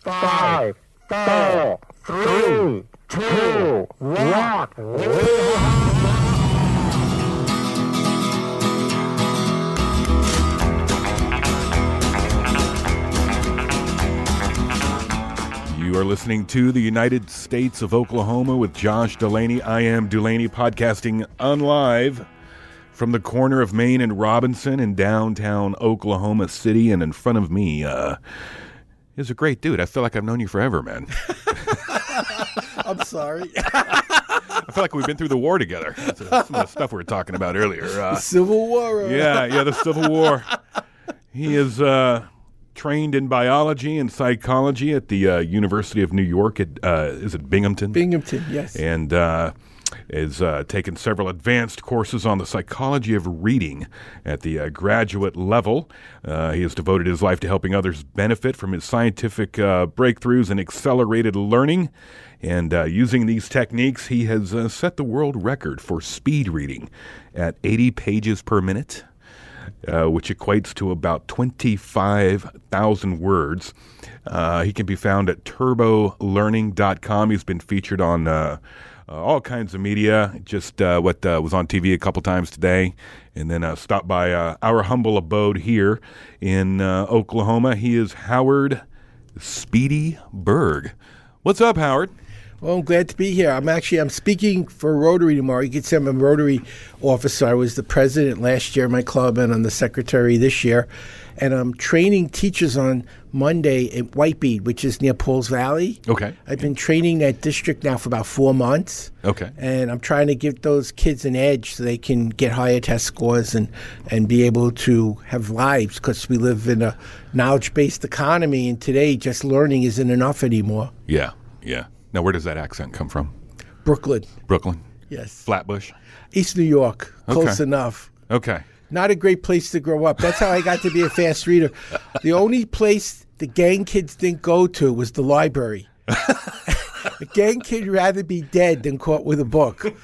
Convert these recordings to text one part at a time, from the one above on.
Five, four, three, two, one. You are listening to the United States of Oklahoma with Josh Dulaney. I am Dulaney podcasting unlive from the corner of Main and Robinson in downtown Oklahoma City. And in front of me uh, is a great dude. I feel like I've known you forever, man. I'm sorry. I feel like we've been through the war together. That's, uh, some of the stuff we were talking about earlier. Uh, Civil War. uh, yeah, yeah, the Civil War. He is uh, trained in biology and psychology at the uh, University of New York. At uh, is it Binghamton? Binghamton, yes. and has uh, taken several advanced courses on the psychology of reading at the uh, graduate level. Uh, he has devoted his life to helping others benefit from his scientific uh, breakthroughs and accelerated learning. And uh, using these techniques, he has uh, set the world record for speed reading at 80 pages per minute. Uh, which equates to about 25,000 words. Uh, he can be found at turbolearning.com. He's been featured on uh, all kinds of media, just uh, what uh, was on TV a couple times today, and then uh, stopped by uh, our humble abode here in uh, Oklahoma. He is Howard Speedy Berg. What's up, Howard? Well, I'm glad to be here. I'm actually I'm speaking for Rotary tomorrow. You can see I'm a Rotary officer. I was the president last year of my club, and I'm the secretary this year. And I'm training teachers on Monday at Whitebead, which is near Pauls Valley. Okay. I've been training that district now for about four months. Okay. And I'm trying to give those kids an edge so they can get higher test scores and, and be able to have lives because we live in a knowledge based economy. And today, just learning isn't enough anymore. Yeah, yeah. Now, where does that accent come from? Brooklyn, Brooklyn? yes. Flatbush? East New York, close Okay. enough. Okay. Not a great place to grow up. That's how I got to be a fast reader. The only place the gang kids didn't go to was the library. a gang kid rather be dead than caught with a book.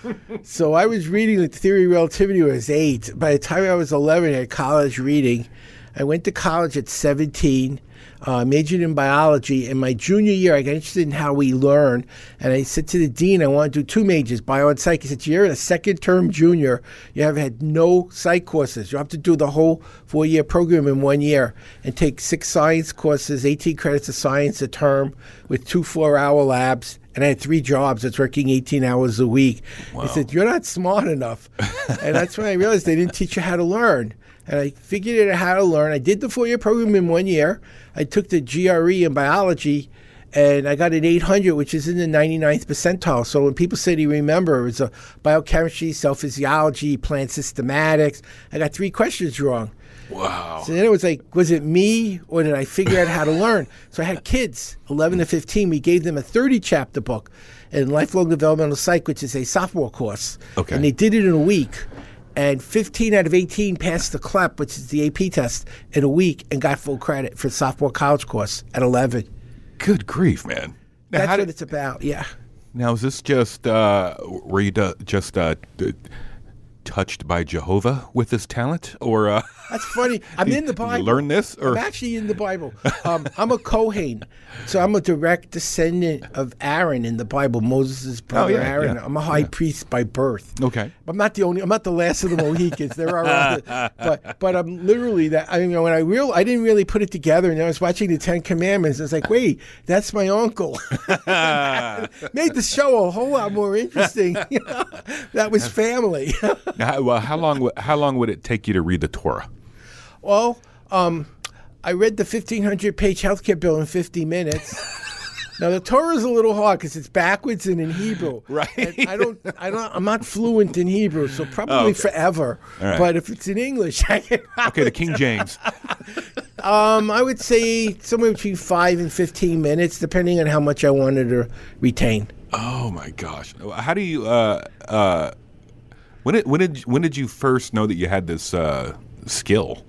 So I was reading the theory of relativity when I was eight. By the time I was 11, I had college reading. I went to college at 17, uh, majored in biology. In my junior year, I got interested in how we learn. And I said to the dean, I want to do two majors, bio and psych. He said, You're a second term junior. You have had no psych courses. You have to do the whole four year program in one year and take six science courses, 18 credits of science a term with two four hour labs. And I had three jobs. That's working 18 hours a week. He said, You're not smart enough. and that's when I realized they didn't teach you how to learn. And I figured out how to learn. I did the four year program in one year. I took the GRE in biology and I got an 800, which is in the 99th percentile. So when people say, Do you remember? It's a biochemistry, cell physiology, plant systematics. I got three questions wrong. Wow. So then it was like, was it me or did I figure out how to learn? So I had kids, 11 to 15. We gave them a 30 chapter book in lifelong developmental psych, which is a sophomore course. Okay. And they did it in a week. And 15 out of 18 passed the CLEP, which is the AP test, in a week and got full credit for sophomore college course at 11. Good grief, man. Now, That's what did- it's about. Yeah. now is this just uh, were you just uh, touched by Jehovah with this talent, or uh, That's funny. I'm in the Bible. learn this, or I'm actually in the Bible. Um, I'm a Kohen, so I'm a direct descendant of Aaron in the Bible, Moses' brother Oh, yeah, Aaron. yeah, I'm a high priest by birth. okay? I'm not the only. I'm not the last of the Mohicans. There are other, but but I'm literally that. I mean, when I real, I didn't really put it together, and I was watching the Ten Commandments. I was like, wait, that's my uncle. Made the show a whole lot more interesting. that was family. Now, well, how long how long would it take you to read the Torah? well, um, I read the 1,500 page healthcare bill in 50 minutes. Now the Torah is a little hard because it's backwards and in Hebrew. Right. And I don't. I don't. I'm not fluent in Hebrew, so probably Oh, okay. forever. Right. But if it's in English, I can. Okay, the King James. Um, I would say somewhere between five and fifteen minutes, depending on how much I wanted to retain. Oh my gosh! How do you? Uh, uh, when did when did when did you first know that you had this uh, skill?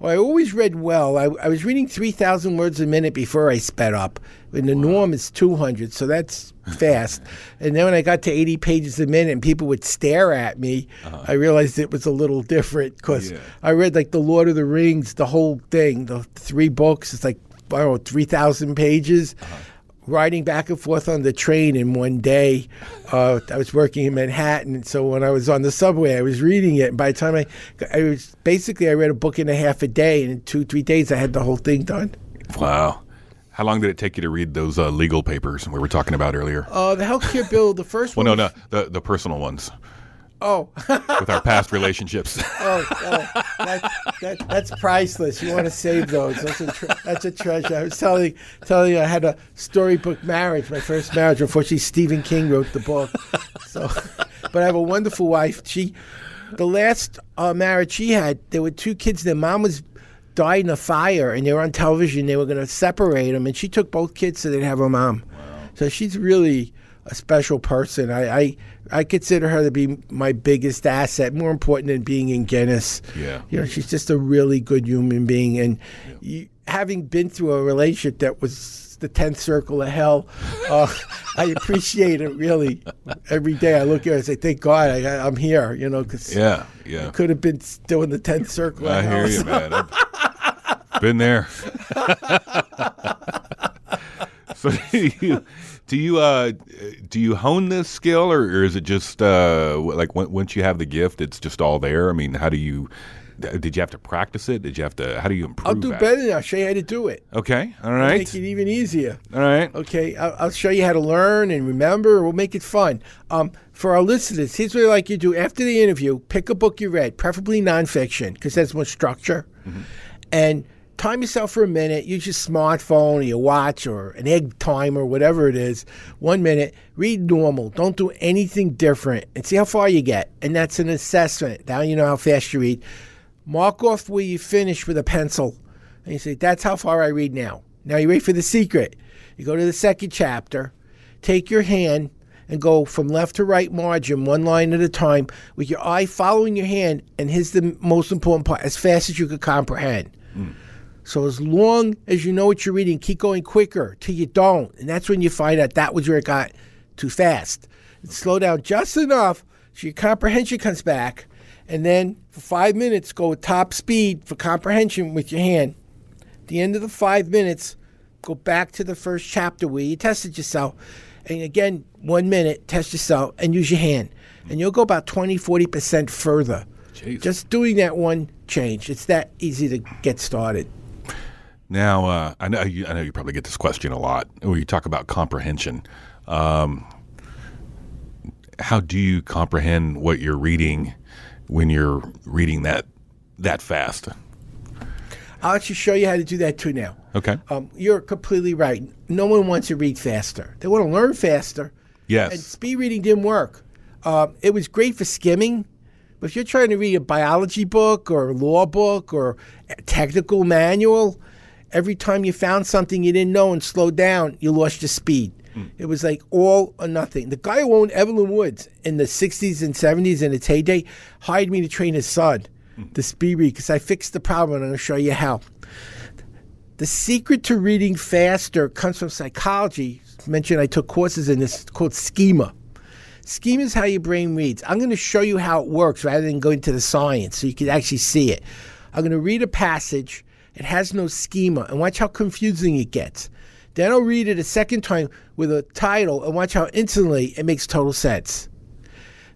Well, I always read well. I, I was reading 3,000 words a minute before I sped up. And the norm is 200, so that's fast. and then when I got to 80 pages a minute and people would stare at me, I realized it was a little different because Yeah. I read like The Lord of the Rings, the whole thing, the three books. It's like, I don't know, 3,000 pages. Riding back and forth on the train in one day. Uh, I was working in Manhattan, so when I was on the subway, I was reading it. And by the time I, I was basically I read a book in a half a day, and in two three days I had the whole thing done. Wow! How long did it take you to read those uh, legal papers we were talking about earlier? Uh, the healthcare bill, the first well, one. no, no, the the personal ones Oh, with our past relationships. oh, oh that, that, that's priceless. You want to save those. That's a, tre- that's a treasure. I was telling telling you I had a storybook marriage, my first marriage. Unfortunately, Stephen King wrote the book. So, but I have a wonderful wife. She, the last uh, marriage she had, there were two kids. Their mom was died in a fire, and they were on television. They were going to separate them, and she took both kids so they'd have a mom. So she's really a special person. I, I I consider her to be my biggest asset, more important than being in Guinness. Yeah. You know, she's just a really good human being, and you, having been through a relationship that was the tenth circle of hell, uh, I appreciate it really. Every day I look at her and say, "Thank God I, I'm here," you know, because yeah, yeah. could have been still in the tenth circle. I hell. hear you, man. I've been there. so you do you uh, do you hone this skill, or, or is it just uh, like when, once you have the gift, it's just all there? I mean, how do you? Did you have to practice it? Did you have to? How do you improve? I'll do at it? better. than I'll show you how to do it. Okay, all right, Make it even easier. all right. Okay, I'll, I'll show you how to learn and remember. We'll make it fun. Um, for our listeners, here's what I like you to do. After the interview, pick a book you read, preferably nonfiction, because that's more structure. And time yourself for a minute. Use your smartphone or your watch or an egg timer, whatever it is. One minute. Read normal. Don't do anything different and see how far you get. And that's an assessment. Now you know how fast you read. Mark off where you finish with a pencil. And you say, that's how far I read now. Now you wait for the secret. You go to the second chapter, take your hand and go from left to right margin, one line at a time, with your eye following your hand. And here's the most important part as fast as you could comprehend. Hmm. So as long as you know what you're reading, keep going quicker till you don't. And that's when you find out that was where it got too fast. Slow down just enough so your comprehension comes back. And then for five minutes, go at top speed for comprehension with your hand. At the end of the five minutes, go back to the first chapter where you tested yourself. And again, one minute, test yourself and use your hand. And you'll go about 20, 40% further. Jeez. Just doing that one change. It's that easy to get started. Now, uh, I know you, I know you probably get this question a lot when you talk about comprehension. Um, how do you comprehend what you're reading when you're reading that that fast? I'll actually show you how to do that too now. Okay. Um, you're completely right. No one wants to read faster. They want to learn faster. Yes. And speed reading didn't work. Uh, it was great for skimming, but if you're trying to read a biology book or a law book or a technical manual, every time you found something you didn't know and slowed down, you lost your speed. Mm. It was like all or nothing. The guy who owned Evelyn Woods in the 60s and 70s in its heyday hired me to train his son mm. to speed read because I fixed the problem and I'm going to show you how. The secret to reading faster comes from psychology. Mentioned I took courses in this called schema. Schema is how your brain reads. I'm going to show you how it works rather than go into the science so you can actually see it. I'm going to read a passage. It has no schema, and watch how confusing it gets. Then I'll read it a second time with a title and watch how instantly it makes total sense.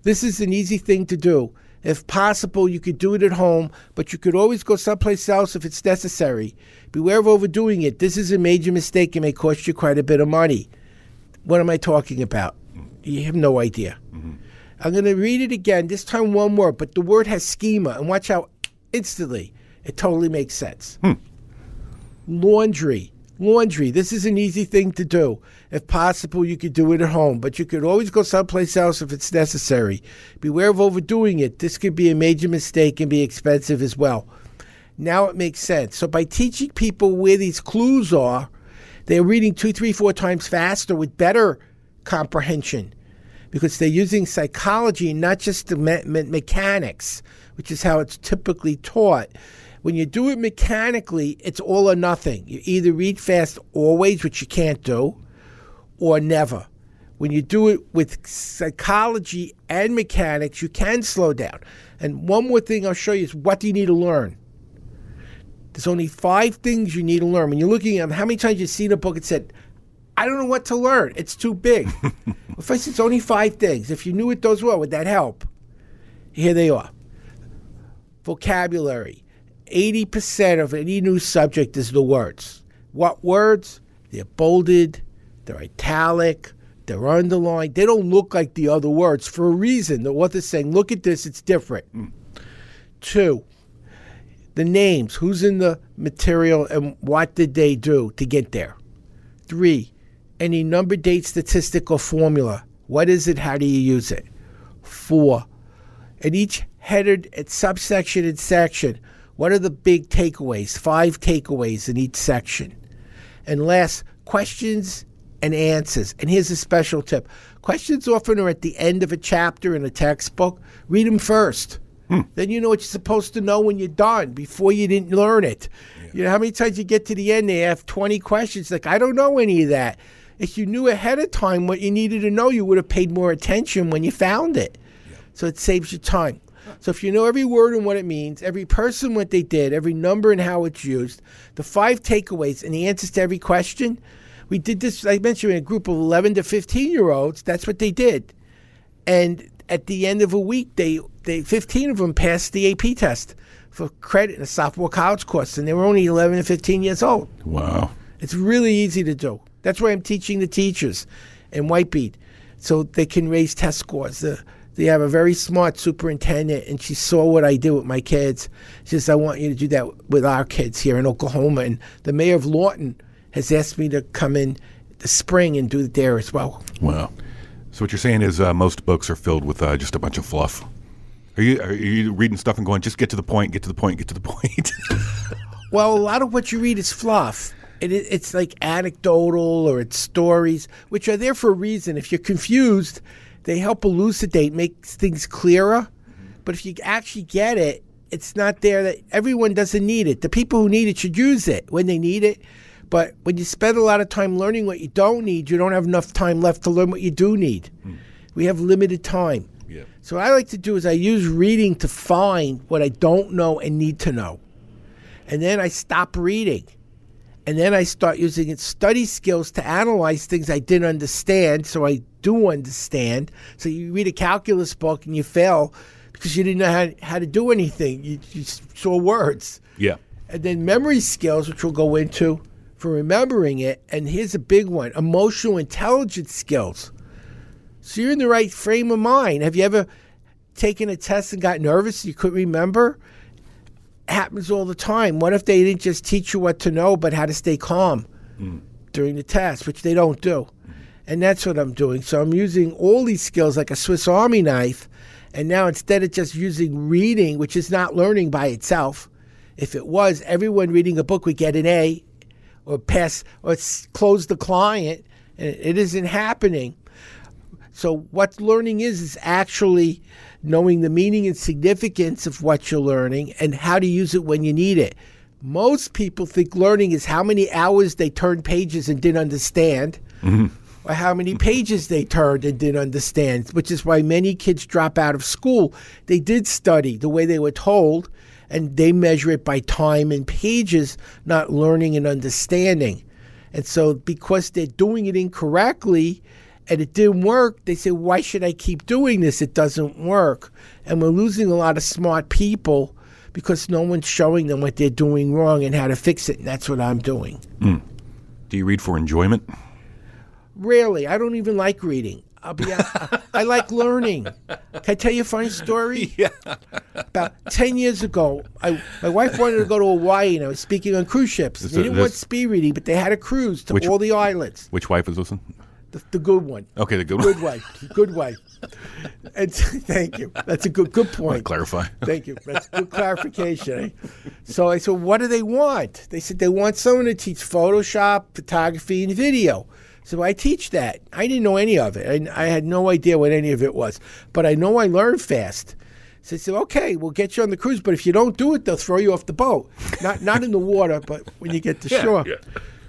This is an easy thing to do. If possible, you could do it at home, but you could always go someplace else if it's necessary. Beware of overdoing it. This is a major mistake and may cost you quite a bit of money. What am I talking about? You have no idea. Mm-hmm. I'm going to read it again, this time one word, but the word has schema, and watch how instantly it totally makes sense. Hmm. Laundry. Laundry. This is an easy thing to do. If possible, you could do it at home, but you could always go someplace else if it's necessary. Beware of overdoing it. This could be a major mistake and be expensive as well. Now it makes sense. So by teaching people where these clues are, they're reading two, three, four times faster with better comprehension because they're using psychology not just the me- me- mechanics, which is how it's typically taught. When you do it mechanically, it's all or nothing. You either read fast always, which you can't do, or never. When you do it with psychology and mechanics, you can slow down. And one more thing I'll show you is what do you need to learn? There's only five things you need to learn. When you're looking at them, how many times you've seen a book and said, I don't know what to learn. It's too big. well, first, it's only five things. If you knew what those were, would that help? Here they are vocabulary. 80% of any new subject is the words. What words? They're bolded, they're italic, they're underlined. They don't look like the other words for a reason. The author's saying, look at this, it's different. Hmm. Two, the names. Who's in the material and what did they do to get there? Three, any number, date, statistical formula. What is it? How do you use it? Four, and each headed at subsection and section. What are the big takeaways? Five takeaways in each section. And last, questions and answers. And here's a special tip questions often are at the end of a chapter in a textbook. Read them first. Hmm. Then you know what you're supposed to know when you're done before you didn't learn it. You know how many times you get to the end, they have 20 questions. Like, I don't know any of that. If you knew ahead of time what you needed to know, you would have paid more attention when you found it. So it saves you time. So if you know every word and what it means, every person what they did, every number and how it's used, the five takeaways and the answers to every question, we did this. I mentioned in a group of 11 to 15 year olds. That's what they did, and at the end of a week, they they 15 of them passed the AP test for credit in a sophomore college course, and they were only 11 and 15 years old. Wow. It's really easy to do. That's why I'm teaching the teachers in Whitebead so they can raise test scores. The, they have a very smart superintendent, and she saw what I did with my kids. She says, I want you to do that with our kids here in Oklahoma. And the mayor of Lawton has asked me to come in the spring and do it there as well. Wow. So what you're saying is uh, most books are filled with uh, just a bunch of fluff. Are you are you reading stuff and going just get to the point, get to the point, get to the point? Well, a lot of what you read is fluff. It, it, it's like anecdotal or it's stories, which are there for a reason. If you're confused, they help elucidate, make things clearer. But if you actually get it, it's not there that everyone doesn't need it. The people who need it should use it when they need it. But when you spend a lot of time learning what you don't need, you don't have enough time left to learn what you do need. Hmm. We have limited time. yeah. So what I like to do is I use reading to find what I don't know and need to know. And then I stop reading. And then I start using its study skills to analyze things I didn't understand so I do understand. So you read a calculus book and you fail because you didn't know how, how to do anything. You, you saw words Yeah. and then memory skills, which we'll go into for remembering it. And here's a big one emotional intelligence skills. So you're in the right frame of mind. Have you ever taken a test and got nervous and you couldn't remember? happens all the time. What if they didn't just teach you what to know, but how to stay calm hmm. during the test, which they don't do? And that's what I'm doing. So I'm using all these skills like a Swiss Army knife. And now instead of just using reading, which is not learning by itself, if it was, everyone reading a book would get an A or pass or close the client. And it isn't happening. So what learning is is actually knowing the meaning and significance of what you're learning and how to use it when you need it. Most people think learning is how many hours they turned pages and didn't understand, mm-hmm. Or how many pages they turned and didn't understand, which is why many kids drop out of school. They did study the way they were told, and they measure it by time and pages, not learning and understanding. And so, because they're doing it incorrectly and it didn't work, they say, Why should I keep doing this? It doesn't work. And we're losing a lot of smart people because no one's showing them what they're doing wrong and how to fix it. And that's what I'm doing. Hmm. Do you read for enjoyment? Rarely. I don't even like reading. I'll be I, I like learning. Can I tell you a funny story? Yeah. About 10 years ago, I, my wife wanted to go to Hawaii and I was speaking on cruise ships. This- They didn't want speed reading, but they had a cruise to Which- all the islands. Which wife was listening? the, the good one. Okay, the good one. Good wife. Good wife. And thank you. That's a good good point. Clarify. Thank you. That's good clarification. eh? So I said, what do they want? They said they want someone to teach Photoshop, photography, and video. So I teach that. I didn't know any of it. I, I had no idea what any of it was, but I know I learn fast. So I said, okay, we'll get you on the cruise, but if you don't do it, they'll throw you off the boat. Not not in the water, but when you get to shore.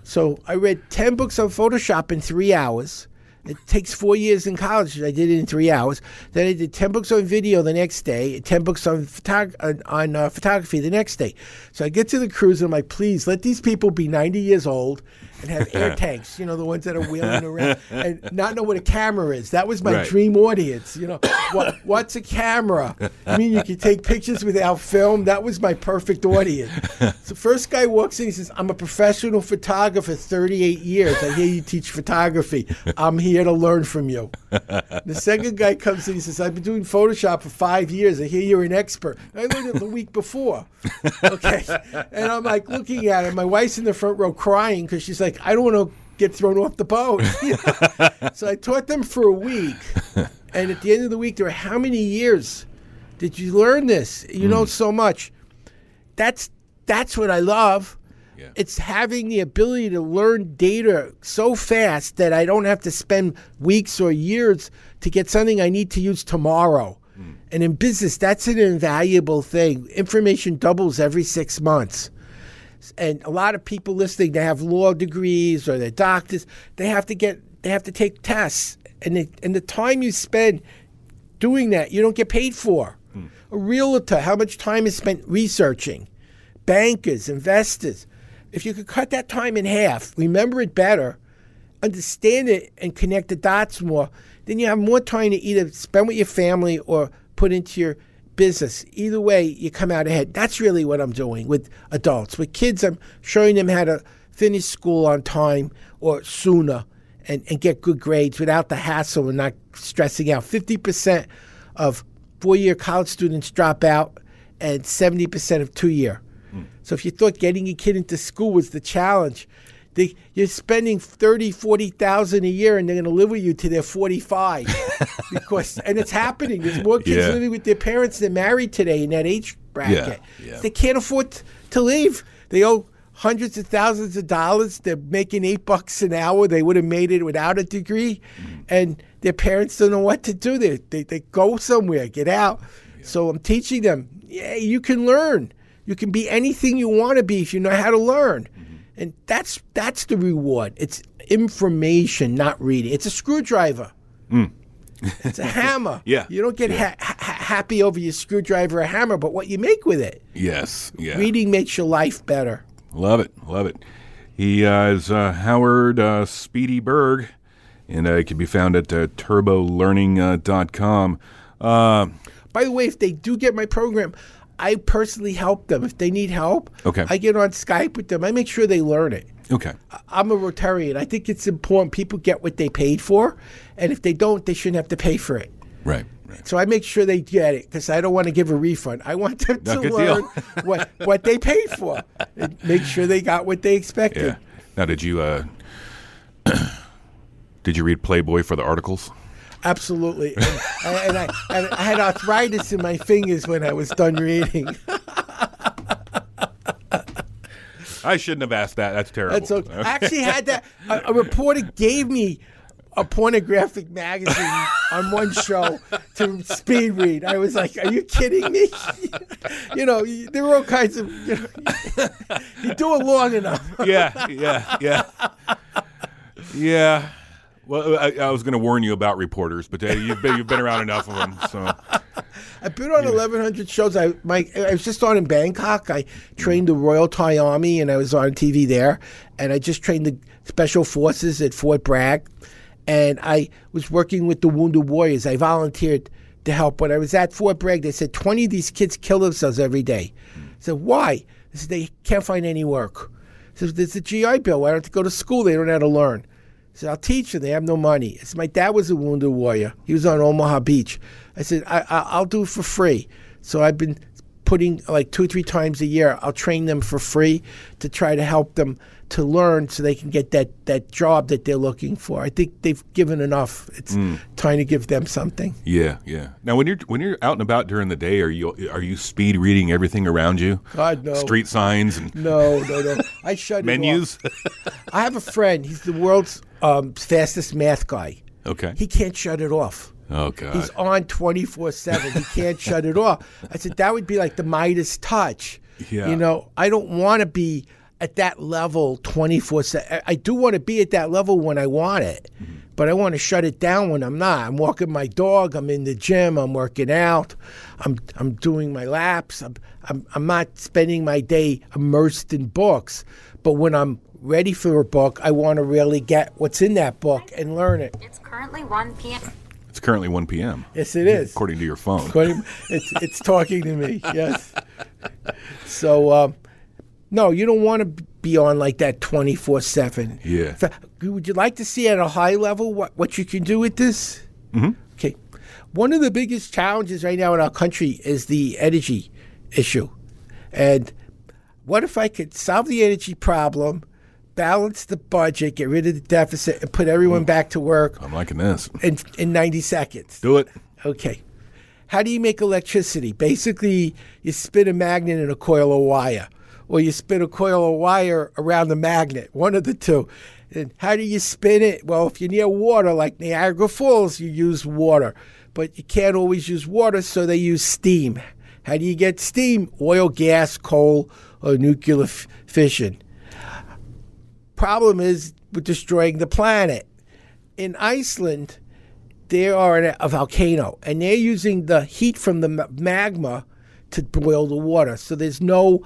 So I read 10 books on Photoshop in three hours. It takes four years in college. I did it in three hours. Then I did 10 books on video the next day, 10 books on, photog- on, on uh, photography the next day. So I get to the cruise and I'm like, please let these people be 90 years old and have air tanks, you know, the ones that are wheeling around and not know what a camera is. That was my Right. dream audience. You know, what, what's a camera? I mean, you can take pictures without film. That was my perfect audience. So first guy walks in, he says, I'm a professional photographer, 38 years. I hear you teach photography. I'm here to learn from you. The second guy comes in, he says, I've been doing Photoshop for five years. I hear you're an expert. I learned it the week before. Okay. And I'm like looking at him. My wife's in the front row crying because she's like, I don't want to get thrown off the boat. so I taught them for a week. And at the end of the week, there were how many years did you learn this? You know mm. so much. That's that's what I love. Yeah. It's having the ability to learn data so fast that I don't have to spend weeks or years to get something I need to use tomorrow. Hmm. And in business, that's an invaluable thing. Information doubles every six months. And a lot of people listening, they have law degrees or they're doctors. They have to get, they have to take tests, and the, and the time you spend doing that, you don't get paid for. Hmm. A realtor, how much time is spent researching? Bankers, investors. If you could cut that time in half, remember it better, understand it, and connect the dots more, then you have more time to either spend with your family or put into your business. Either way, you come out ahead. That's really what I'm doing with adults. With kids, I'm showing them how to finish school on time or sooner and, and get good grades without the hassle and not stressing out. 50% of four year college students drop out and 70% of two year. So if you thought getting your kid into school was the challenge, they, you're spending 30, 40,000 a year and they're going to live with you till they're 45. because and it's happening. There's more kids Yeah. living with their parents than married today in that age bracket. yeah. They can't afford to leave. They owe hundreds of thousands of dollars. They're making 8 bucks an hour. They would have made it without a degree. Mm-hmm. And their parents don't know what to do. They they, they go somewhere, get out. So I'm teaching them, yeah, you can learn. You can be anything you want to be if you know how to learn. And that's that's the reward. It's information, not reading. It's a screwdriver. it's a hammer. Yeah. You don't get ha- ha- happy over your screwdriver or hammer, but what you make with it. Yes. Yeah. Reading makes your life better. Love it. Love it. He uh, is uh, Howard uh, Speedy Berg, and uh, can be found at uh, turbolearning.com. Uh, By the way, if they do get my program, I personally help them. If they need help, Okay. I get on Skype with them. I make sure they learn it. okay. I'm a Rotarian. I think it's important people get what they paid for, and if they don't, they shouldn't have to pay for it. Right. Right. So I make sure they get it because I don't want to give a refund. I want them to learn what what they paid for and make sure they got what they expected. Yeah. Now, did you uh, did you read Playboy for the articles? Absolutely. And, and, I, and I had arthritis in my fingers when I was done reading. I shouldn't have asked that. That's terrible. And so I actually had that. A, a reporter gave me a pornographic magazine on one show to speed read. I was like, "Are you kidding me?" you know, there were all kinds of. You, know, you do it long enough. yeah, yeah, yeah, yeah. Well, I, I was going to warn you about reporters, but uh, you've been you've been around enough of them. So I've been on 1,100 shows. I my I was just on in Bangkok. I trained the Royal Thai Army, and I was on TV there. And I just trained the Special Forces at Fort Bragg. And I was working with the Wounded Warriors. I volunteered to help. When I was at Fort Bragg, they said 20 of these kids kill themselves every day. I said, why? They said, they can't find any work. I said, there's a GI Bill. Why don't they go to school? They don't know how to learn. I said, I'll teach them. They have no money. I said, my dad was a wounded warrior. He was on Omaha Beach. I said, I, I, I'll do it for free. So I've been putting like two, three times a year, I'll train them for free to try to help them to learn so they can get that, that job that they're looking for. I think they've given enough. It's time to give them something. Yeah, yeah. Now, when you're when you're out and about during the day, are you are you speed reading everything around you? God, no. Street signs and No, no, no. I shut it off. menus. I have a friend. He's the world's um, fastest math guy. okay. He can't shut it off. oh God. He's on 24 7. He can't shut it off. I said, that would be like the Midas touch. Yeah. You know, I don't want to be at that level 24 7. I do want to be at that level when I want it, Mm-hmm. but I want to shut it down when I'm not. I'm walking my dog. I'm in the gym. I'm working out. I'm, I'm doing my laps. I'm, I'm, I'm not spending my day immersed in books. But when I'm ready for a book, I want to really get what's in that book and learn it. It's currently 1 p.m. It's currently 1 p.m. Yes, it is. according to your phone. But it's it's talking to me. Yes. So um, no, you don't want to be on like that twenty four seven. Yeah. Would you like to see at a high level what what you can do with this? Mm-hmm. Okay. One of the biggest challenges right now in our country is the energy issue, and what if I could solve the energy problem? Balance the budget, get rid of the deficit, and put everyone back to work I'm liking this. in, in 90 seconds. Do it. Okay. How do you make electricity? Basically, you spin a magnet in a coil of wire, or you spin a coil of wire around the magnet, one of the two. And how do you spin it? Well, if you're near water, like Niagara Falls, you use water, but you can't always use water, so they use steam. How do you get steam? Oil, gas, coal, or nuclear f- fission. Problem is, we're destroying the planet. In Iceland, they are a, a volcano and they're using the heat from the ma- magma to boil the water. So there's no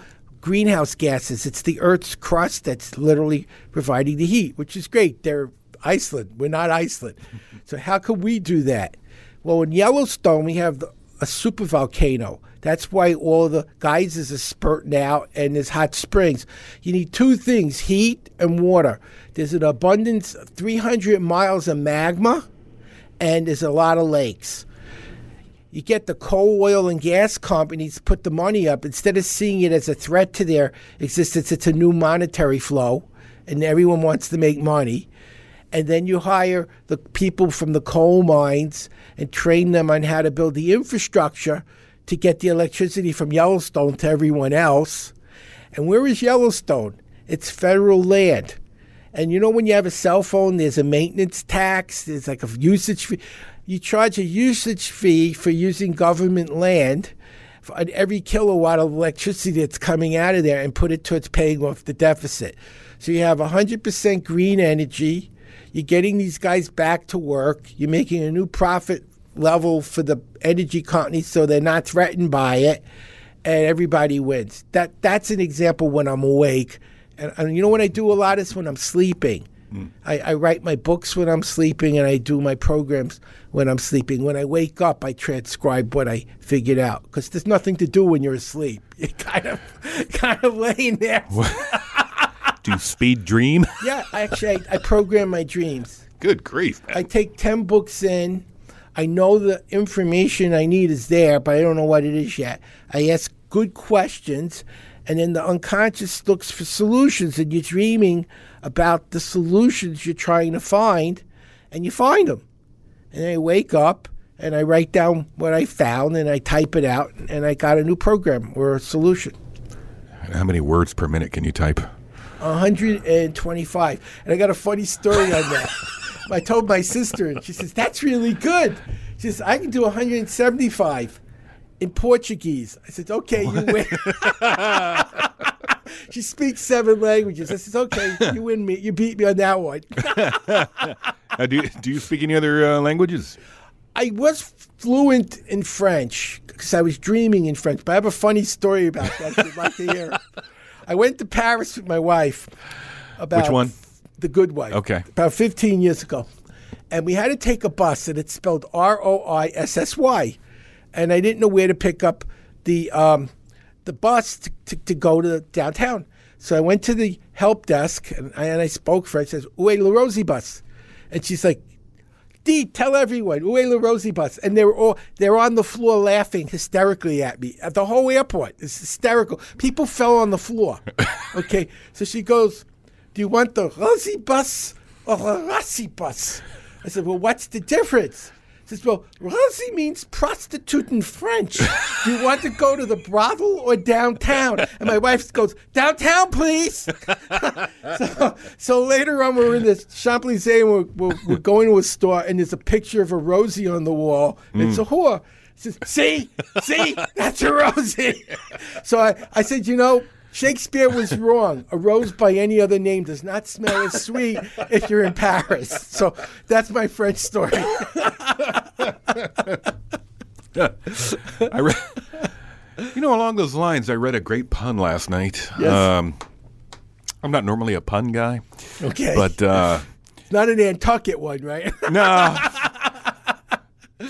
greenhouse gases. It's the Earth's crust that's literally providing the heat, which is great. They're Iceland. We're not Iceland. So how could we do that? Well, in Yellowstone, we have a supervolcano. That's why all the geysers are spurting out and there's hot springs. You need two things heat and water. There's an abundance of 300 miles of magma and there's a lot of lakes. You get the coal, oil, and gas companies put the money up instead of seeing it as a threat to their existence. It's a new monetary flow, and everyone wants to make money. And then you hire the people from the coal mines and train them on how to build the infrastructure to get the electricity from Yellowstone to everyone else. And where is Yellowstone? It's federal land. And you know, when you have a cell phone, there's a maintenance tax, there's like a usage fee. You charge a usage fee for using government land for every kilowatt of electricity that's coming out of there and put it towards paying off the deficit. So you have 100% green energy. You're getting these guys back to work. You're making a new profit level for the energy companies so they're not threatened by it and everybody wins. That that's an example when I'm awake. And, and you know when I do a lot is when I'm sleeping. I, I write my books when I'm sleeping, and I do my programs when I'm sleeping. When I wake up, I transcribe what I figured out because there's nothing to do when you're asleep. You're kind of kind of laying there. Do you speed dream? Yeah, actually, I, I program my dreams. Good grief. man. I take 10 books in. I know the information I need is there, but I don't know what it is yet. I ask good questions, and then the unconscious looks for solutions, and you're dreaming about the solutions you're trying to find, and you find them. And I wake up and I write down what I found, and I type it out, and I got a new program or a solution. How many words per minute can you type? 125. And I got a funny story on that. I told my sister, and she says, That's really good. She says, I can do 175 in Portuguese. I said, Okay, you win. she speaks seven languages. I says, Okay, you win me. You beat me on that one. Uh, do, you, do you speak any other uh, languages? I was fluent in French because I was dreaming in French. But I have a funny story about that. You'd like to hear. I went to Paris with my wife. About Which one? The Good Wife. Okay. About 15 years ago, and we had to take a bus, and it's spelled R O I S S Y, and I didn't know where to pick up the um, the bus to, to, to go to downtown. So I went to the help desk and I, and I spoke French. I says, "Où est le Rosie bus?" And she's like, Dee, tell everyone, est le Rosie bus? And they were all they're on the floor laughing hysterically at me at the whole airport. It's hysterical. People fell on the floor. okay, so she goes, Do you want the Rosie bus or the Rossi bus? I said, Well, what's the difference? Says, Well, Rosie means prostitute in French. Do you want to go to the brothel or downtown? And my wife goes, Downtown, please. so, so later on, we're in the Champs Elysees and we're, we're, we're going to a store, and there's a picture of a Rosie on the wall. It's a mm. whore. He says, See, see, that's a Rosie. so I, I said, You know, Shakespeare was wrong. A rose by any other name does not smell as sweet if you're in Paris. So that's my French story. I read, you know, along those lines, I read a great pun last night. Yes. Um, I'm not normally a pun guy, Okay. but uh, not an Nantucket one, right? no,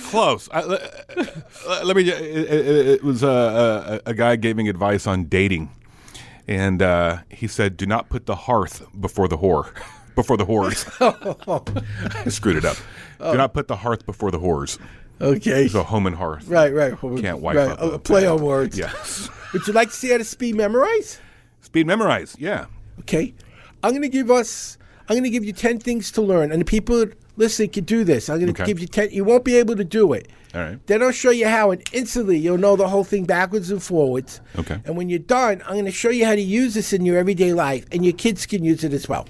close. I, let, let me. It, it, it was uh, a, a guy giving advice on dating, and uh, he said, "Do not put the hearth before the whore." Before the whores. I screwed it up. Do not put the hearth before the whores. okay. So home and hearth. Right, right. Can't wipe right. up a play on words. Yes. Would you like to see how to speed memorize? Speed memorize. Yeah. Okay. I'm going to give us. I'm going to give you ten things to learn, and the people listening can do this. I'm going to Okay. give you ten. You won't be able to do it. All right. Then I'll show you how, and instantly you'll know the whole thing backwards and forwards. Okay. And when you're done, I'm going to show you how to use this in your everyday life, and your kids can use it as well.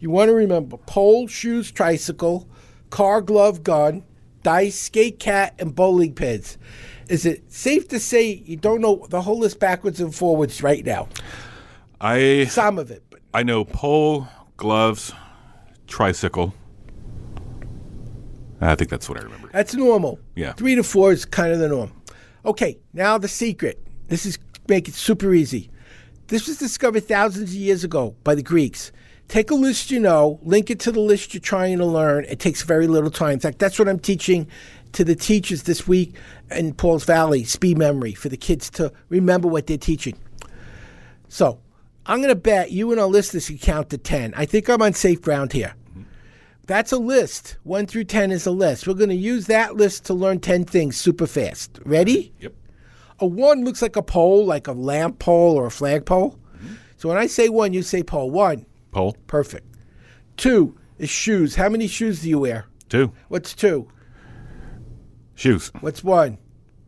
You want to remember pole, shoes, tricycle, car, glove, gun, dice, skate, cat, and bowling pins. Is it safe to say you don't know the whole list backwards and forwards right now? I Some of it, but I know pole, gloves, tricycle. I think that's what I remember. That's normal. Yeah. Three to four is kind of the norm. Okay, now the secret. This is make it super easy. This was discovered thousands of years ago by the Greeks. Take a list you know, link it to the list you're trying to learn. It takes very little time. In fact, that's what I'm teaching to the teachers this week in Paul's Valley, speed memory, for the kids to remember what they're teaching. So I'm going to bet you and our listeners can count to 10. I think I'm on safe ground here. That's a list. One through 10 is a list. We're going to use that list to learn 10 things super fast. Ready? Yep. A one looks like a pole, like a lamp pole or a flag pole. So when I say one, you say pole. One. Pole. Perfect. Two is shoes. How many shoes do you wear? Two. What's two? Shoes. What's one?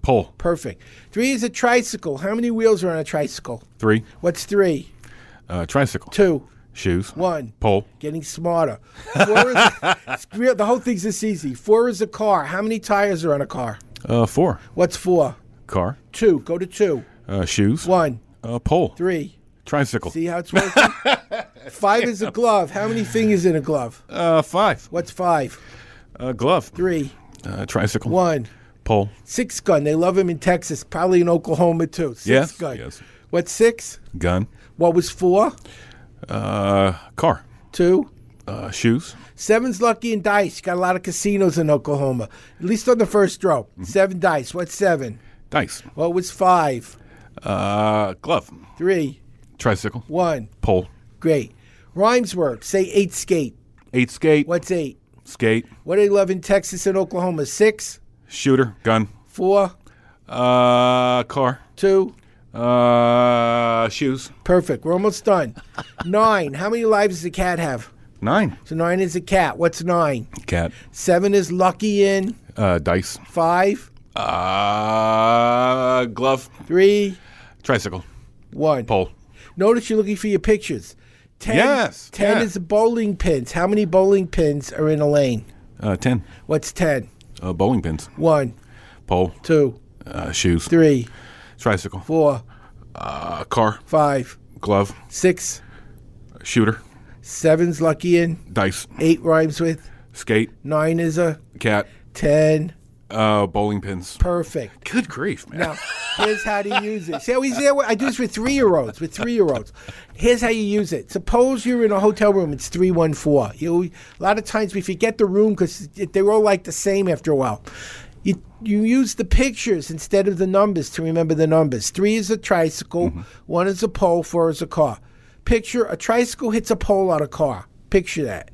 Pole. Perfect. Three is a tricycle. How many wheels are on a tricycle? Three. What's three? Uh, tricycle. Two. Shoes. One. Pole. Getting smarter. Four is real, the whole thing's this easy. Four is a car. How many tires are on a car? Uh, four. What's four? Car. Two. Go to two. Uh, shoes. One. Uh, pole. Three. Tricycle. See how it's working? five is a glove. How many fingers in a glove? Uh, five. What's five? Uh, glove. Three. Uh, tricycle. One. Pole. Six gun. They love him in Texas, probably in Oklahoma too. Six Yes, gun. yes. What's six? Gun. What was four? Uh, car. Two. Uh, shoes. Seven's lucky in dice. Got a lot of casinos in Oklahoma, at least on the first row. Mm-hmm. Seven dice. What's seven? Dice. What was five? Uh, glove. Three. Tricycle. One. Pole. Great. Rhymes work. Say eight skate. Eight skate. What's eight? Skate. What do they love in Texas and Oklahoma? Six. Shooter. Gun. Four. Uh, car. Two. Uh, shoes. Perfect. We're almost done. nine. How many lives does a cat have? Nine. So nine is a cat. What's nine? Cat. Seven is lucky in. Uh, dice. Five. Uh, glove. Three. Tricycle. One. Pole. Notice you're looking for your pictures. Ten. Yes, Ten yeah. is bowling pins. How many bowling pins are in a lane? Uh, ten. What's ten? Uh, bowling pins. One. Pole. Two. Uh, shoes. Three. Tricycle. Four. Uh, car. Five. Glove. Six. Shooter. Seven's lucky in. Dice. Eight rhymes with. Skate. Nine is a. Cat. Ten. Uh, bowling pins. Perfect. Good grief, man. Now, here's how to use it. See how easy? I do this with three year olds. With three year olds, here's how you use it. Suppose you're in a hotel room. It's three one four. You a lot of times we forget the room because they're all like the same after a while. You you use the pictures instead of the numbers to remember the numbers. Three is a tricycle. One is a pole. Four is a car. Picture a tricycle hits a pole on a car. Picture that.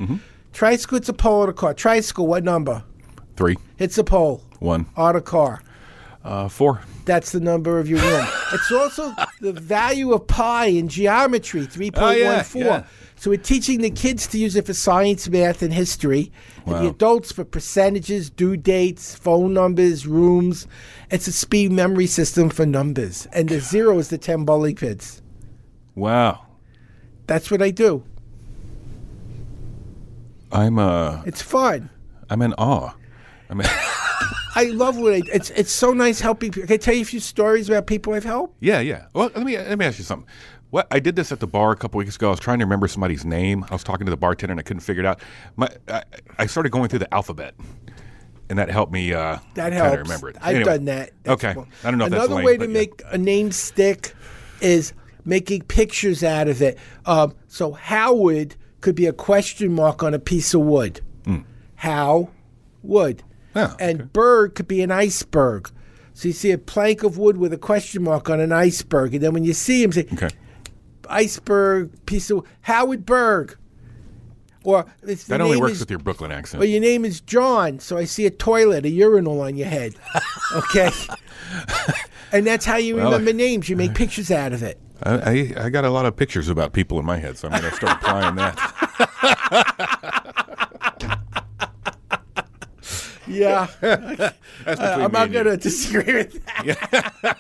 Tricycle hits a pole on a car. Tricycle. What number? Three. Hits a pole One. on a car. Uh, four. That's the number of your room. it's also the value of pi in geometry, 3.14. Oh, yeah, yeah. So we're teaching the kids to use it for science, math, and history, and the adults for percentages, due dates, phone numbers, rooms. It's a speed memory system for numbers, and the zero is the ten bowling pins. Wow. That's what I do. I'm uh It's fun. I'm in awe. I mean I love what I. It's it's so nice helping. people. Can I tell you a few stories about people I've helped? Yeah, yeah. Well, let me let me ask you something. What I did this at the bar a couple weeks ago. I was trying to remember somebody's name. I was talking to the bartender and I couldn't figure it out. My, I, I started going through the alphabet, and that helped me. Uh, That helps. remember it. I've Anyway. done that. That's okay. I don't know if Another lame, way to yeah. make a name stick is making pictures out of it. Um, so Howard could be a question mark on a piece of wood. How wood. Yeah, and Hmm. okay. bird could be an iceberg. So you see a plank of wood with a question mark on an iceberg, and then when you see him, say Okay. Iceberg piece of Howard Berg. Or That only works is- with your Brooklyn accent. well, your name is John, so I see a toilet, a urinal on your head. Okay. and that's how you Well, remember names. You make pictures out of it. I, I, I got a lot of pictures about people in my head, so I'm going to start applying that. Yeah. Between I'm not going to disagree with that.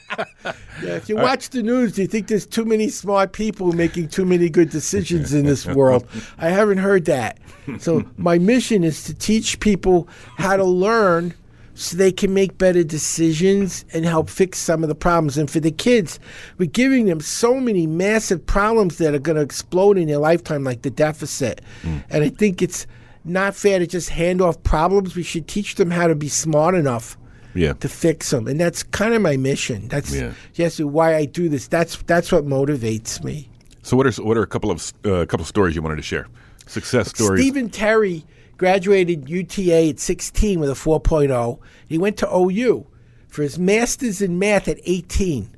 Yeah, if you watch the news, do you think there's too many smart people making too many good decisions in this world? I haven't heard that. So my mission is to teach people how to learn so they can make better decisions and help fix some of the problems. And for the kids, we're giving them so many massive problems that are going to explode in their lifetime, like the deficit. And I think it's not fair to just hand off problems. We should teach them how to be smart enough Yeah. to fix them, and that's kind of my mission. That's Yeah. yes, why I do this. That's that's what motivates me. So what are what are a couple of uh, a couple of stories you wanted to share? Success stories. Stephen Terry graduated UTA at 16 with a 4.0. He went to OU for his master's in math at 18.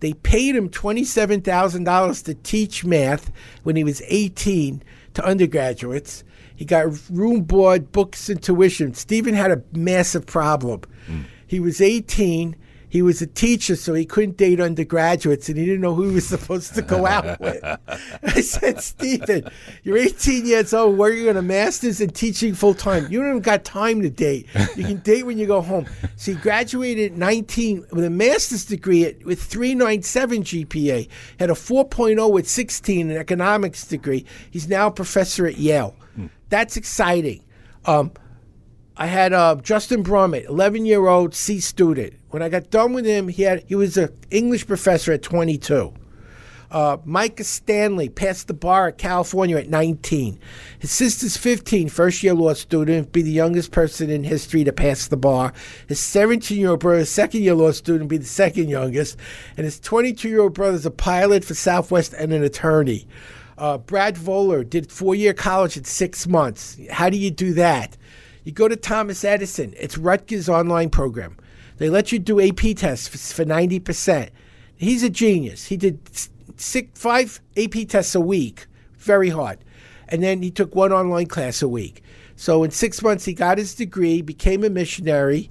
They paid him $27,000 to teach math when he was 18 to undergraduates. He got room board, books, and tuition. Stephen had a massive problem. Mm. He was 18. He was a teacher, so he couldn't date undergraduates, and he didn't know who he was supposed to go out with. I said, Stephen, you're 18 years old, working on a master's and teaching full time. You don't even got time to date. You can date when you go home. So he graduated at 19 with a master's degree at, with 397 GPA, had a 4.0 with 16, an economics degree. He's now a professor at Yale. Hmm. That's exciting. Um, I had uh, Justin Brummett, 11 year old C student. When I got done with him, he had he was an English professor at 22. Uh, Micah Stanley passed the bar at California at 19. His sister's 15, first year law student, be the youngest person in history to pass the bar. His 17 year old brother, second year law student, be the second youngest. And his 22 year old brother is a pilot for Southwest and an attorney. Uh, Brad Voller did four year college in six months. How do you do that? You go to Thomas Edison, it's Rutgers online program. They let you do AP tests for, for 90%. He's a genius. He did six, five AP tests a week, very hard. And then he took one online class a week. So in six months, he got his degree, became a missionary,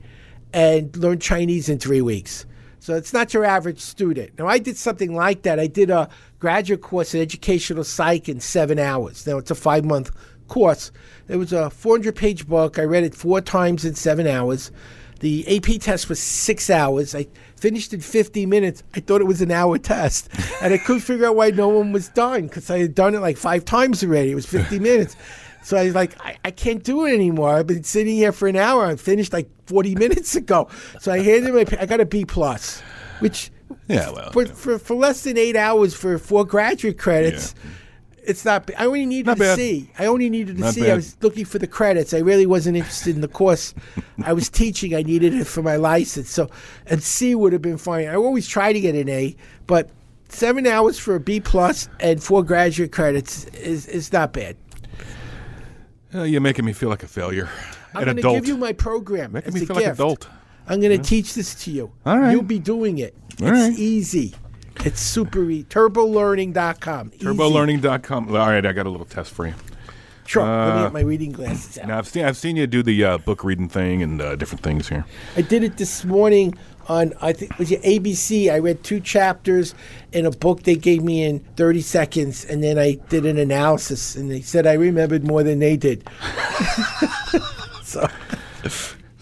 and learned Chinese in three weeks. So it's not your average student. Now, I did something like that. I did a graduate course in educational psych in seven hours. Now, it's a five month course. It was a 400 page book. I read it four times in seven hours. The AP test was six hours. I finished in 50 minutes. I thought it was an hour test. And I couldn't figure out why no one was done because I had done it like five times already. It was 50 minutes. So I was like, I, I can't do it anymore. I've been sitting here for an hour. I finished like 40 minutes ago. So I handed my, I got a B plus, which Yeah, well, for, yeah. for, for less than eight hours for four graduate credits, it's not. I only needed Not a bad. C. I only needed a Not C. bad. I was looking for the credits. I really wasn't interested in the course I was teaching. I needed it for my license. So, and C would have been fine. I always try to get an A, but seven hours for a B plus and four graduate credits is is not bad. Uh, you're making me feel like a failure. I'm An going to adult. give you my program. making as me a feel like an gift. adult. I'm going to teach this to you. All right. You'll be doing it. All it's right. easy. It's super easy. TurboLearning.com. Easy. TurboLearning.com. All right, I got a little test for you. Sure. Let me Uh, get my reading glasses out. Now I've seen I've seen you do the uh, book reading thing and uh, different things here. I did it this morning on I think it was ABC. I read two chapters in a book they gave me in 30 seconds, and then I did an analysis, and they said I remembered more than they did. so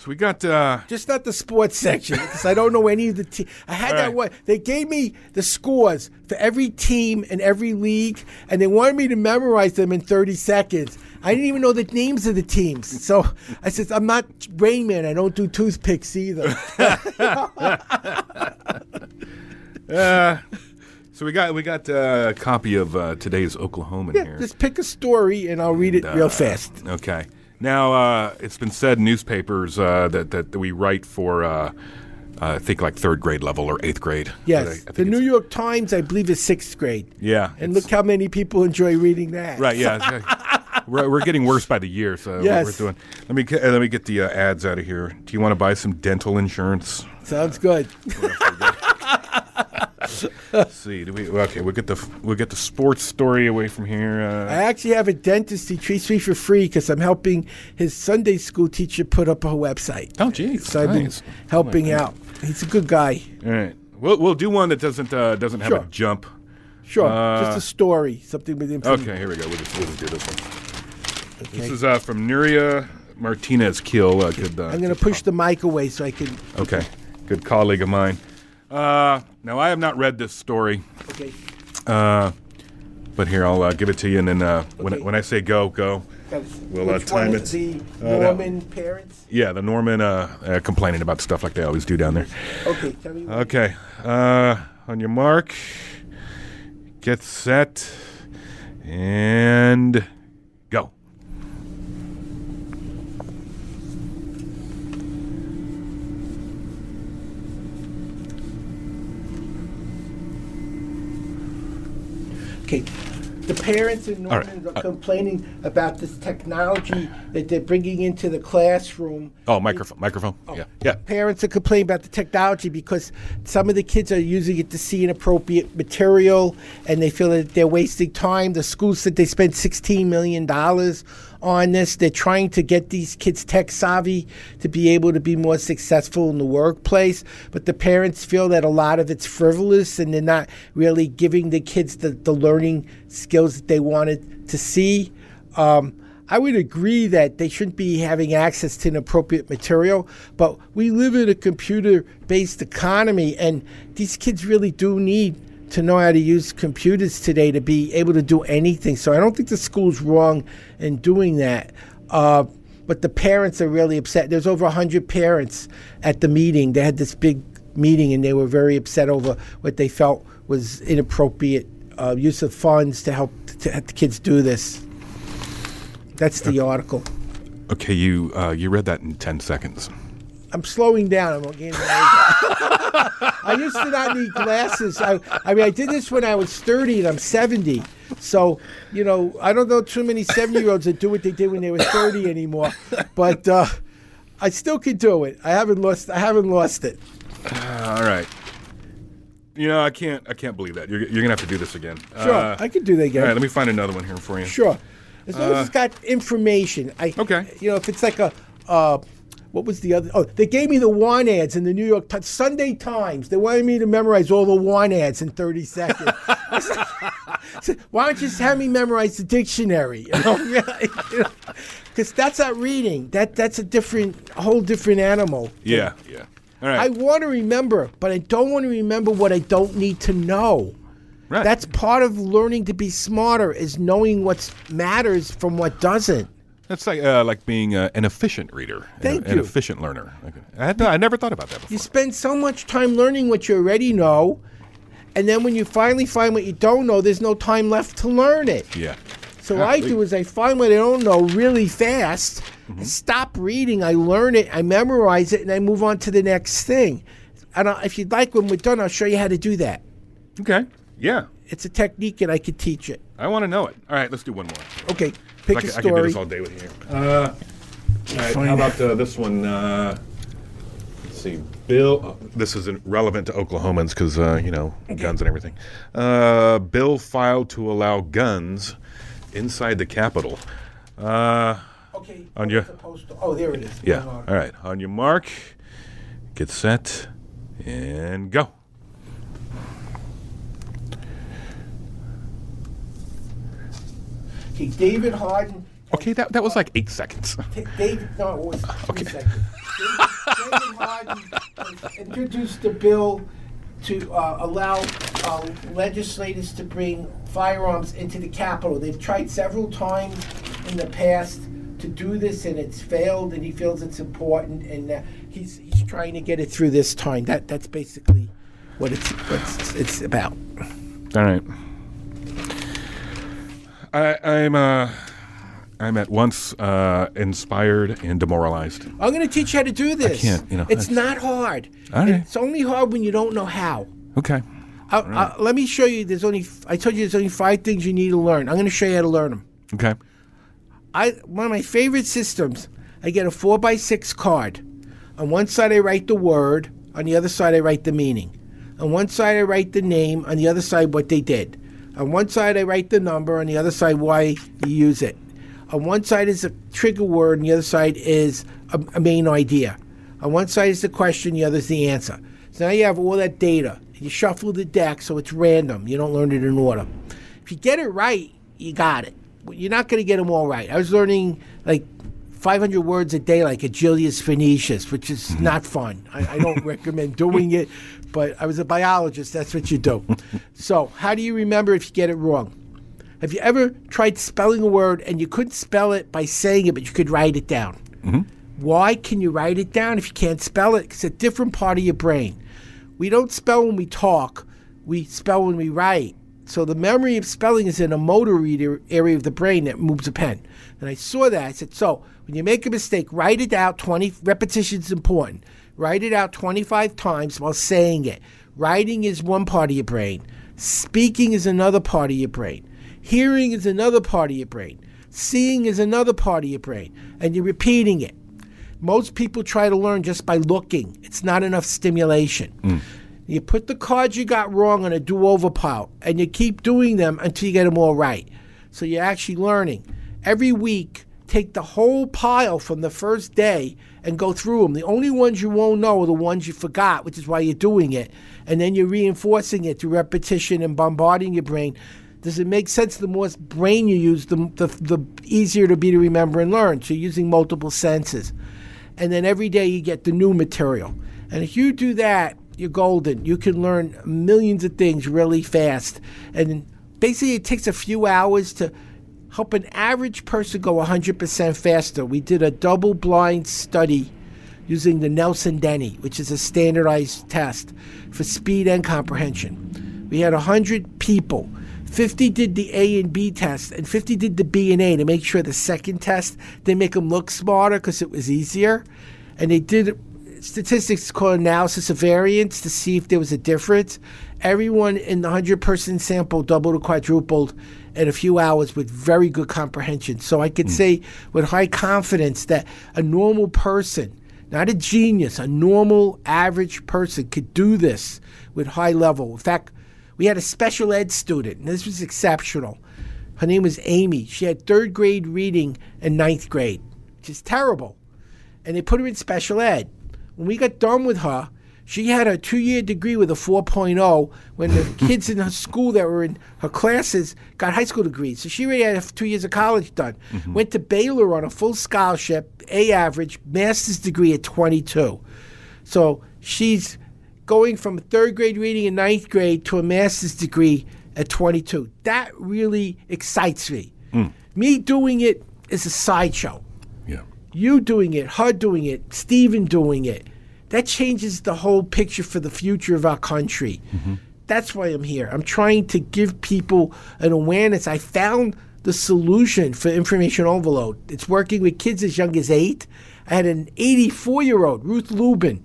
So we got uh, just not the sports section because I don't know any of the team. I had that right. one. They gave me the scores for every team and every league, and they wanted me to memorize them in 30 seconds. I didn't even know the names of the teams. So I said, I'm not Rain Man. I don't do toothpicks either. uh, so we got we got uh, a copy of uh, today's Oklahoman Yeah, here. just pick a story and I'll read it real Uh, fast. Okay. Now uh, it's been said in newspapers uh, that, that that we write for uh, I think like third grade level or eighth grade. But I- Yes, I the New York Times, I believe, is sixth grade. Yeah, and look how many people enjoy reading that. Right. Yeah. we're, we're getting worse by the year. So what Yes. we're doing. Let me get- uh, let me get the uh, ads out of here. Do you want to buy some dental insurance? Sounds good. Let's see. Do we? Okay. We'll get the we'll get the sports story away from here. Uh, I actually have a dentist. He treats me for free because I'm helping his Sunday school teacher put up a website. oh, geez. So I've nice. been helping Oh, out. He's a good guy. All right. We'll we'll do one that doesn't uh, doesn't have a jump. Sure, Uh, just a story, something with information. Okay. Here we go. We'll just, we'll just do this one. Okay. This is uh, from Nuria Martinez Keel. Uh, good, uh, I'm going to push the mic away so I can. Okay, good colleague of mine. Uh, now I have not read this story, Okay. uh, but here I'll uh, give it to you, and then uh, when Okay. when I say go, go. We'll, uh, Which one time is it. The Uh, that- Norman parents. Yeah, the Norman uh, uh, complaining about stuff like they always do down there. Okay, tell me. Okay, uh, on your mark, get set, and go. Okay. The parents in All right. Norman are uh, complaining about this technology that they're bringing into the classroom. Oh, microphone, microphone. Oh. Yeah, yeah. Parents are complaining about the technology because some of the kids are using it to see inappropriate material and they feel that they're wasting time. The school said they spent $16 million on this. They're trying to get these kids tech savvy to be able to be more successful in the workplace. But the parents feel that a lot of it's frivolous and they're not really giving the kids the, the learning skills that they wanted to see. Um, I would agree that they shouldn't be having access to inappropriate material, but we live in a computer based economy, and these kids really do need to know how to use computers today to be able to do anything. So I don't think the school's wrong in doing that. Uh, but the parents are really upset. There's over 100 parents at the meeting. They had this big meeting, and they were very upset over what they felt was inappropriate uh, use of funds to help to have the kids do this. That's the article. Okay, you uh, you read that in ten seconds. I'm slowing down. I'm getting I used to not need glasses. I, I mean, I did this when I was 30 and I'm 70. So, you know, I don't know too many 70 year olds that do what they did when they were 30 anymore. But uh, I still can do it. I haven't lost. I haven't lost it. All right. You know, I can't. I can't believe that. You're, you're gonna have to do this again. Sure, Uh, I can do that again. All right, let me find another one here for you. Sure. As long as it's got information. I, Okay. You know, if it's like a, uh, what was the other? Oh, they gave me the wine ads in the New York Times, Sunday Times. They wanted me to memorize all the wine ads in 30 seconds. Said, Why don't you just have me memorize the dictionary? You know, because that's not reading. That that's a different, a whole different animal. Yeah, yeah. All I want to remember, but I don't want to remember what I don't need to know. right. That's part of learning to be smarter is knowing what matters from what doesn't. That's like uh, like being uh, an efficient reader, Thank an, an efficient learner. Okay. I, had, I never thought about that before. You spend so much time learning what you already know, and then when you finally find what you don't know, there's no time left to learn it. yeah. So what I do is I find what I don't know really fast, Mm-hmm. Stop reading, I learn it, I memorize it, and I move on to the next thing. And I, if you'd like, when we're done, I'll show you how to do that. Okay. Yeah. It's a technique, and I could teach it. I want to know it. All right, let's do one more. Okay, pick I, a can, I can do story. this all day with you. Uh, all right, how about uh, this one? Uh, let's see. Bill, uh, this isn't relevant to Oklahomans because, uh, you know, guns and everything. Uh, bill filed to allow guns inside the Capitol. Uh, Okay. On oh, your- it's to- oh, there it is. yeah. All right. On your mark, get set, and go. Okay, David Hardin. Okay, that, that was like eight seconds. David, no, it was three Okay. seconds. David, David Hardin introduced a bill to uh, allow uh, legislators to bring firearms into the Capitol. They've tried several times in the past to do this, and it's failed. And he feels it's important, and uh, he's he's trying to get it through this time. That that's basically what it's what it's, it's about. All right. I, I'm uh, I'm at once uh, inspired and demoralized. I'm going to teach you how to do this. I can't, you know, it's not hard. All right. It's only hard when you don't know how. Okay. Uh, uh, let me show you. There's only. I told you there's only five things you need to learn. I'm going to show you how to learn them. Okay. I one of my favorite systems. I get a four by six card. On one side I write the word. On the other side I write the meaning. On one side I write the name. On the other side what they did. On one side I write the number. On the other side why you use it. On one side is a trigger word. And the other side is a, a main idea. On one side is the question. The other is the answer. So now you have all that data. You shuffle the deck so it's random. You don't learn it in order. If you get it right, you got it. You're not going to get them all right. I was learning like 500 words a day, like a Julius Phoenicius, which is mm-hmm. not fun. I, I don't recommend doing it, but I was a biologist. That's what you do. so, how do you remember if you get it wrong? Have you ever tried spelling a word and you couldn't spell it by saying it, but you could write it down? Mm-hmm. Why can you write it down if you can't spell it? It's a different part of your brain. We don't spell when we talk, we spell when we write. So the memory of spelling is in a motor reader area of the brain that moves a pen. And I saw that. I said, so when you make a mistake, write it out 20 repetitions important. Write it out 25 times while saying it. Writing is one part of your brain. Speaking is another part of your brain. Hearing is another part of your brain. Seeing is another part of your brain. And you're repeating it. Most people try to learn just by looking. It's not enough stimulation. Mm. You put the cards you got wrong on a do-over pile, and you keep doing them until you get them all right. So you're actually learning. Every week, take the whole pile from the first day and go through them. The only ones you won't know are the ones you forgot, which is why you're doing it. And then you're reinforcing it through repetition and bombarding your brain. Does it make sense? The more brain you use, the, the, the easier to be to remember and learn. So you're using multiple senses and then every day you get the new material. And if you do that, you're golden. You can learn millions of things really fast. And basically, it takes a few hours to help an average person go 100% faster. We did a double blind study using the Nelson Denny, which is a standardized test for speed and comprehension. We had 100 people. 50 did the A and B test, and 50 did the B and A to make sure the second test they make them look smarter because it was easier. And they did statistics called analysis of variance to see if there was a difference. Everyone in the 100 person sample doubled or quadrupled in a few hours with very good comprehension. So I could hmm. say with high confidence that a normal person, not a genius, a normal average person could do this with high level. In fact, we had a special ed student, and this was exceptional. Her name was Amy. She had third grade reading and ninth grade, which is terrible. And they put her in special ed. When we got done with her, she had a two year degree with a 4.0 when the kids in her school that were in her classes got high school degrees. So she already had two years of college done. Mm-hmm. Went to Baylor on a full scholarship, A average, master's degree at 22. So she's going from third grade reading in ninth grade to a master's degree at 22. That really excites me. Mm. Me doing it is a sideshow. Yeah. You doing it, her doing it, Stephen doing it. That changes the whole picture for the future of our country. Mm-hmm. That's why I'm here. I'm trying to give people an awareness. I found the solution for information overload. It's working with kids as young as eight. I had an 84 year old, Ruth Lubin.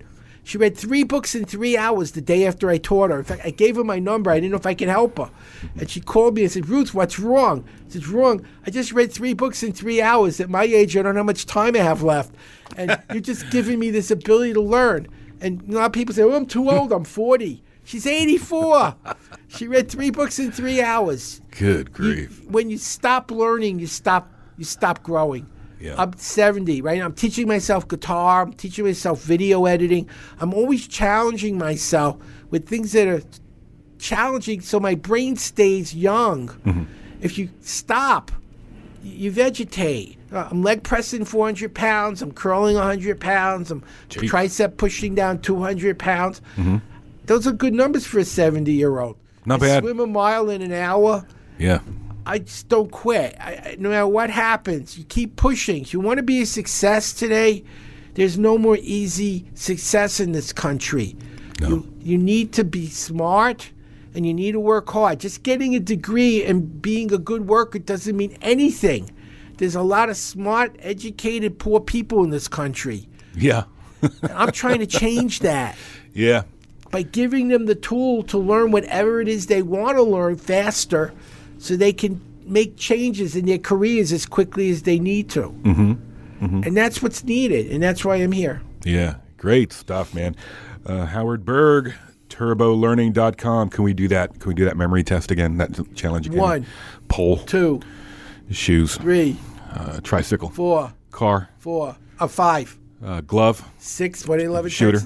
She read three books in three hours the day after I taught her. In fact, I gave her my number. I didn't know if I could help her. And she called me and said, Ruth, what's wrong? I said, wrong. I just read three books in three hours. At my age, I don't know how much time I have left. And you're just giving me this ability to learn. And a lot of people say, oh, I'm too old. I'm 40. She's 84. she read three books in three hours. Good You- grief. when you stop learning, you stop you stop growing. Yeah. I'm 70, right? I'm teaching myself guitar, I'm teaching myself video editing. I'm always challenging myself with things that are challenging so my brain stays young. Mm-hmm. If you stop, you vegetate. Uh, I'm leg pressing 400 pounds. I'm curling 100 pounds. I'm Gee. tricep pushing down 200 pounds. Those are good numbers for a 70 year old. Mm-hmm. Not I bad. Swim a mile in an hour. Yeah. I just don't quit. I, I, no matter what happens, you keep pushing. If you want to be a success today, there's no more easy success in this country. You, you need to be smart and you need to work hard. Just getting a degree and being a good worker doesn't mean anything. There's a lot of smart, educated, poor people in this country. Yeah. I'm trying to change that Yeah. by giving them the tool to learn whatever it is they want to learn faster so they can make changes in their careers as quickly as they need to. Mm-hmm. And that's what's needed, and that's why I'm here. Yeah. Great stuff, man. Uh, Howard Berg, turbolearning.com. Can we do that? Can we do that memory test again? That challenge again? One. Pole, Two, shoes, three, uh, tricycle, four, car, four, a five, uh, glove, six, what, 11 Shooter.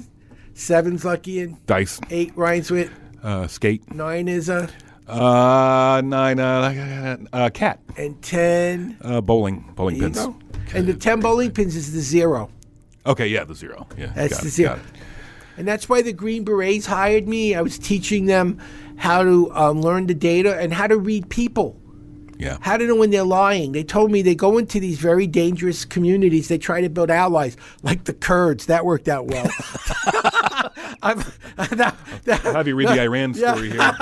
Seven's lucky in, dice, eight rhymes with, uh, skate, nine is a, uh, nine, uh, uh, cat, and ten. uh, bowling, bowling There pins. And the 10 bowling pins is the zero. Okay, yeah, the zero. Yeah, That's the it, zero. And that's why the Green Berets hired me. I was teaching them how to um, learn the data and how to read people, Yeah. how to know when they're lying. They told me they go into these very dangerous communities. They try to build allies, like the Kurds. That worked out well. That- that- I'll have you read the Iran Yeah. story here.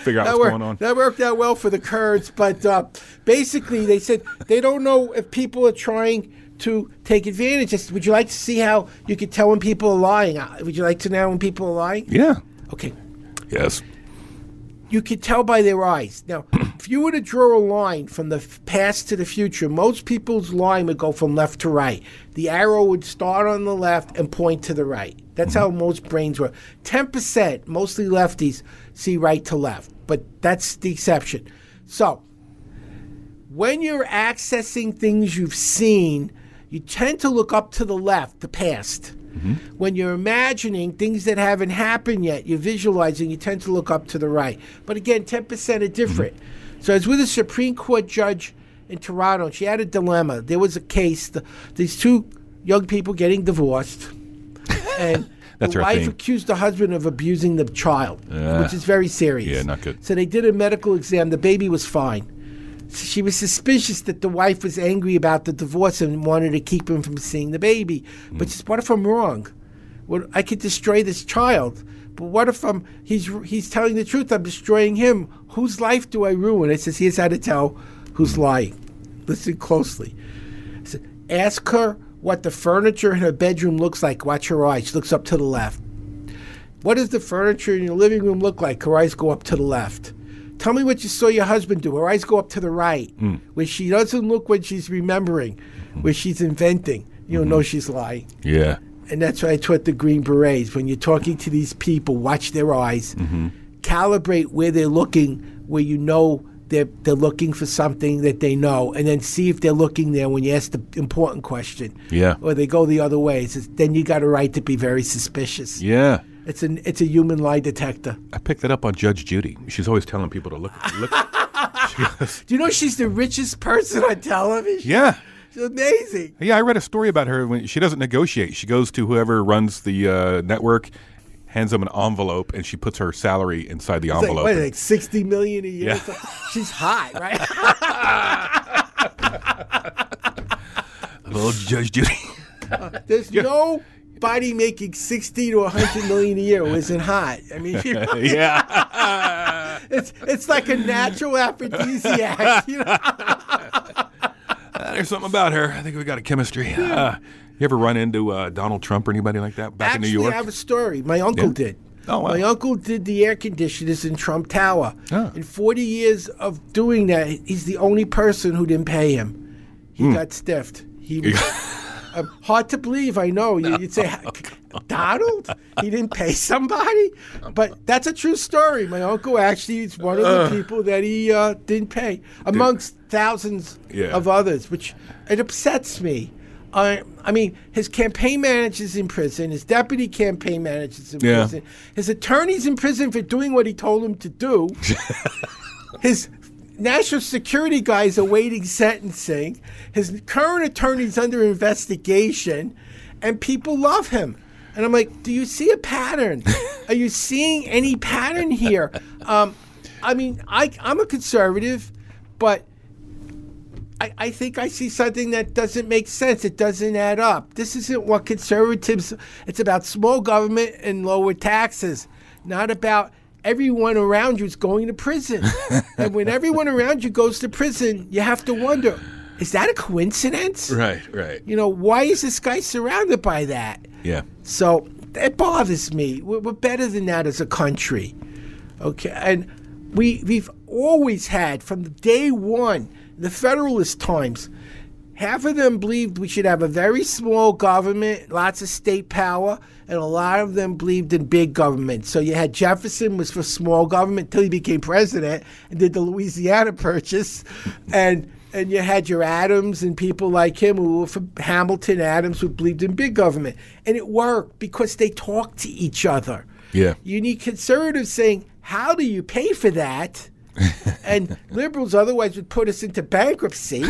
Figure out that what's worked, going on. that worked out well for the Kurds. But uh, basically, they said they don't know if people are trying to take advantage. Just, would you like to see how you could tell when people are lying? Uh, Would you like to know when people are lying? Yeah. Okay. Yes. You could tell by their eyes. Now, if you were to draw a line from the past to the future, most people's line would go from left to right. The arrow would start on the left and point to the right. That's how most brains work. 10%, mostly lefties, see right to left, but that's the exception. So, when you're accessing things you've seen, you tend to look up to the left, the past. Mm-hmm. When you're imagining things that haven't happened yet, you're visualizing, you tend to look up to the right. But again, 10% are different. Mm-hmm. So I was with a Supreme Court judge in Toronto, she had a dilemma. There was a case, the, these two young people getting divorced, and That's the wife accused the husband of abusing the child, which is very serious. Yeah, not good. So they did a medical exam. The baby was fine. So she was suspicious that the wife was angry about the divorce and wanted to keep him from seeing the baby. But Mm. just, what if I'm wrong? What I could destroy this child. But what if I'm he's he's telling the truth? I'm destroying him. Whose life do I ruin? I says here's how to tell who's Mm. lying. Listen closely. I said, Ask her what the furniture in her bedroom looks like. Watch her eyes. She looks up to the left. What does the furniture in your living room look like? Her eyes go up to the left. Tell me what you saw your husband do. Her eyes go up to the right, hmm. where she doesn't look when she's remembering, hmm. where she's inventing. You'll know hmm. she's lying. Yeah. And that's why I taught the Green Berets. When you're talking to these people, watch their eyes, mm-hmm. calibrate where they're looking, where you know they're, they're looking for something that they know, and then see if they're looking there when you ask the important question. Yeah. Or they go the other way. It's just- then you got a right to be very suspicious. Yeah. It's an it's a human lie detector. I picked that up on Judge Judy. She's always telling people to look. look. Goes, Do you know she's the richest person on television? yeah. She's amazing. Yeah, I read a story about her when she doesn't negotiate. She goes to whoever runs the uh, network, hands them an envelope, and she puts her salary inside the It's like, envelope. what, like sixty million a year. Yeah. Like- she's hot, right? Little Judge Judy. There's nobody making sixty to hundred million a year who isn't hot. I mean, she- yeah. it's it's like a natural aphrodisiac. You know? There's something about her. I think we got a chemistry. Uh, you ever run into uh, Donald Trump or anybody like that back Actually, in New York? I have a story. My uncle Yeah? did. Oh, wow. My uncle did the air conditioners in Trump Tower. Ah. In 40 years of doing that, he's the only person who didn't pay him. He Hmm. got stiffed. He was, Uh, hard to believe, I know. You, would say, Donald? He didn't pay somebody? But that's a true story. My uncle actually is one of the people that he uh, didn't pay, amongst thousands Yeah. of others, which it upsets me. I, I mean, his campaign manager's in prison. His deputy campaign manager's in Yeah. prison. His attorney's in prison for doing what he told him to do. his national security guy is awaiting sentencing. His current attorney's under investigation, and people love him. And I'm like, do you see a pattern? Are you seeing any pattern here? Um, I mean, I, I'm a conservative, but I, I think I see something that doesn't make sense. It doesn't add up. This isn't what conservatives. It's about small government and lower taxes, not about everyone around you is going to prison. and when everyone around you goes to prison, you have to wonder: is that a coincidence? Right, right. You know, why is this guy surrounded by that? Yeah. So it bothers me. We're, we're better than that as a country. Okay, and we we've always had from day one the Federalist times. Half of them believed we should have a very small government, lots of state power, and a lot of them believed in big government. So you had Jefferson was for small government until he became president and did the Louisiana Purchase, and and you had your Adams and people like him who were for Hamilton Adams who believed in big government, and it worked because they talked to each other. Yeah. You need conservatives saying, "How do you pay for that?" And liberals otherwise would put us into bankruptcy.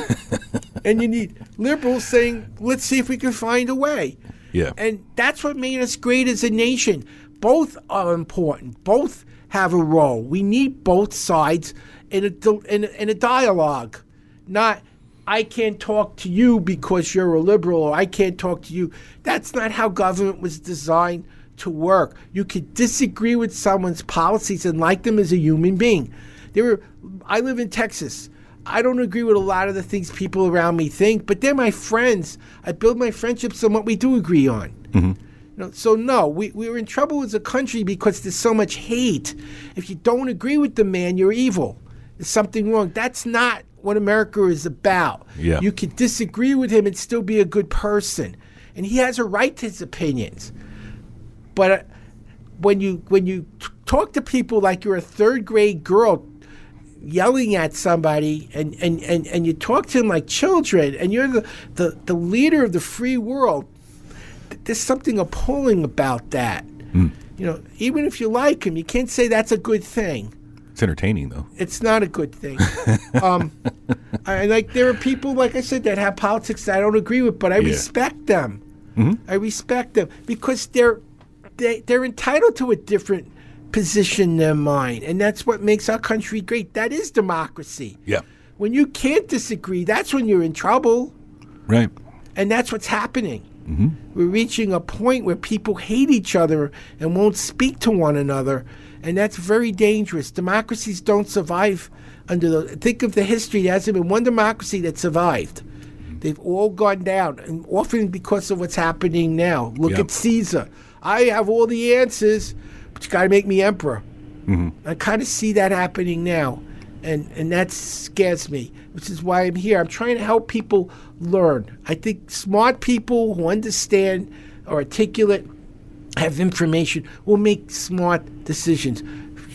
and you need liberals saying, "Let's see if we can find a way." Yeah. And that's what made us great as a nation. Both are important. Both have a role. We need both sides in a in a, in a dialogue, not. I can't talk to you because you're a liberal, or I can't talk to you. That's not how government was designed to work. You could disagree with someone's policies and like them as a human being. There were, I live in Texas. I don't agree with a lot of the things people around me think, but they're my friends. I build my friendships on what we do agree on. You know, so no, we, we're in trouble as a country because there's so much hate. If you don't agree with the man, you're evil. There's something wrong. That's not what America is about. Yeah. You can disagree with him and still be a good person. And he has a right to his opinions. But uh, when you when you t- talk to people like you're a third grade girl yelling at somebody and, and, and, and you talk to them like children and you're the, the, the leader of the free world, there's something appalling about that. You know, even if you like him, you can't say that's a good thing. It's entertaining though. It's not a good thing. um, I like there are people, like I said, that have politics that I don't agree with, but I Yeah. respect them. I respect them because they're they, they're entitled to a different position their mind. and that's what makes our country great. That is democracy. Yeah. When you can't disagree, that's when you're in trouble, Right. and that's what's happening. Mm-hmm. We're reaching a point where people hate each other and won't speak to one another, and that's very dangerous. Democracies don't survive under the. Think of the history. There hasn't been one democracy that survived. They've all gone down, and often because of what's happening now. Look Yep. at Caesar. I have all the answers, got to make me emperor. Mm-hmm. I kind of see that happening now, and and that scares me. Which is why I'm here. I'm trying to help people learn. I think smart people who understand or articulate, have information, will make smart decisions.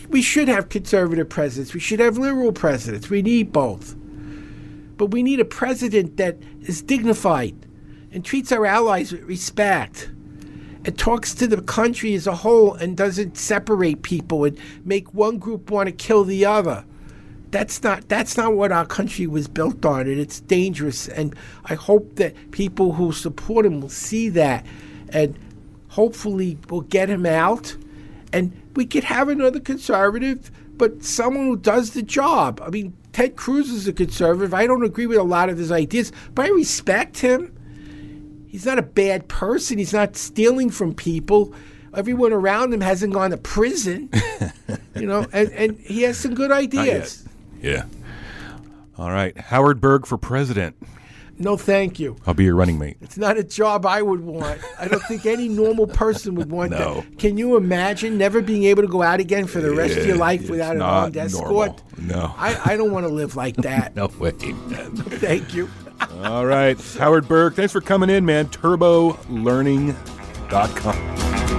We should have conservative presidents. We should have liberal presidents. We need both. But we need a president that is dignified and treats our allies with respect and talks to the country as a whole and doesn't separate people and make one group want to kill the other. That's not that's not what our country was built on, and it's dangerous. And I hope that people who support him will see that, and hopefully will get him out, and we could have another conservative, but someone who does the job. I mean, Ted Cruz is a conservative. I don't agree with a lot of his ideas, but I respect him. He's not a bad person. He's not stealing from people. Everyone around him hasn't gone to prison, you know, and, and he has some good ideas. Yeah. All right. Howard Berg for president. No, thank you. I'll be your running mate. It's not a job I would want. I don't think any normal person would want No. that. Can you imagine never being able to go out again for the rest of your life without an armed escort? normal. No. I, I don't want to live like that. No way. Thank you. All right. Howard Berg, thanks for coming in, man. TurboLearning.com.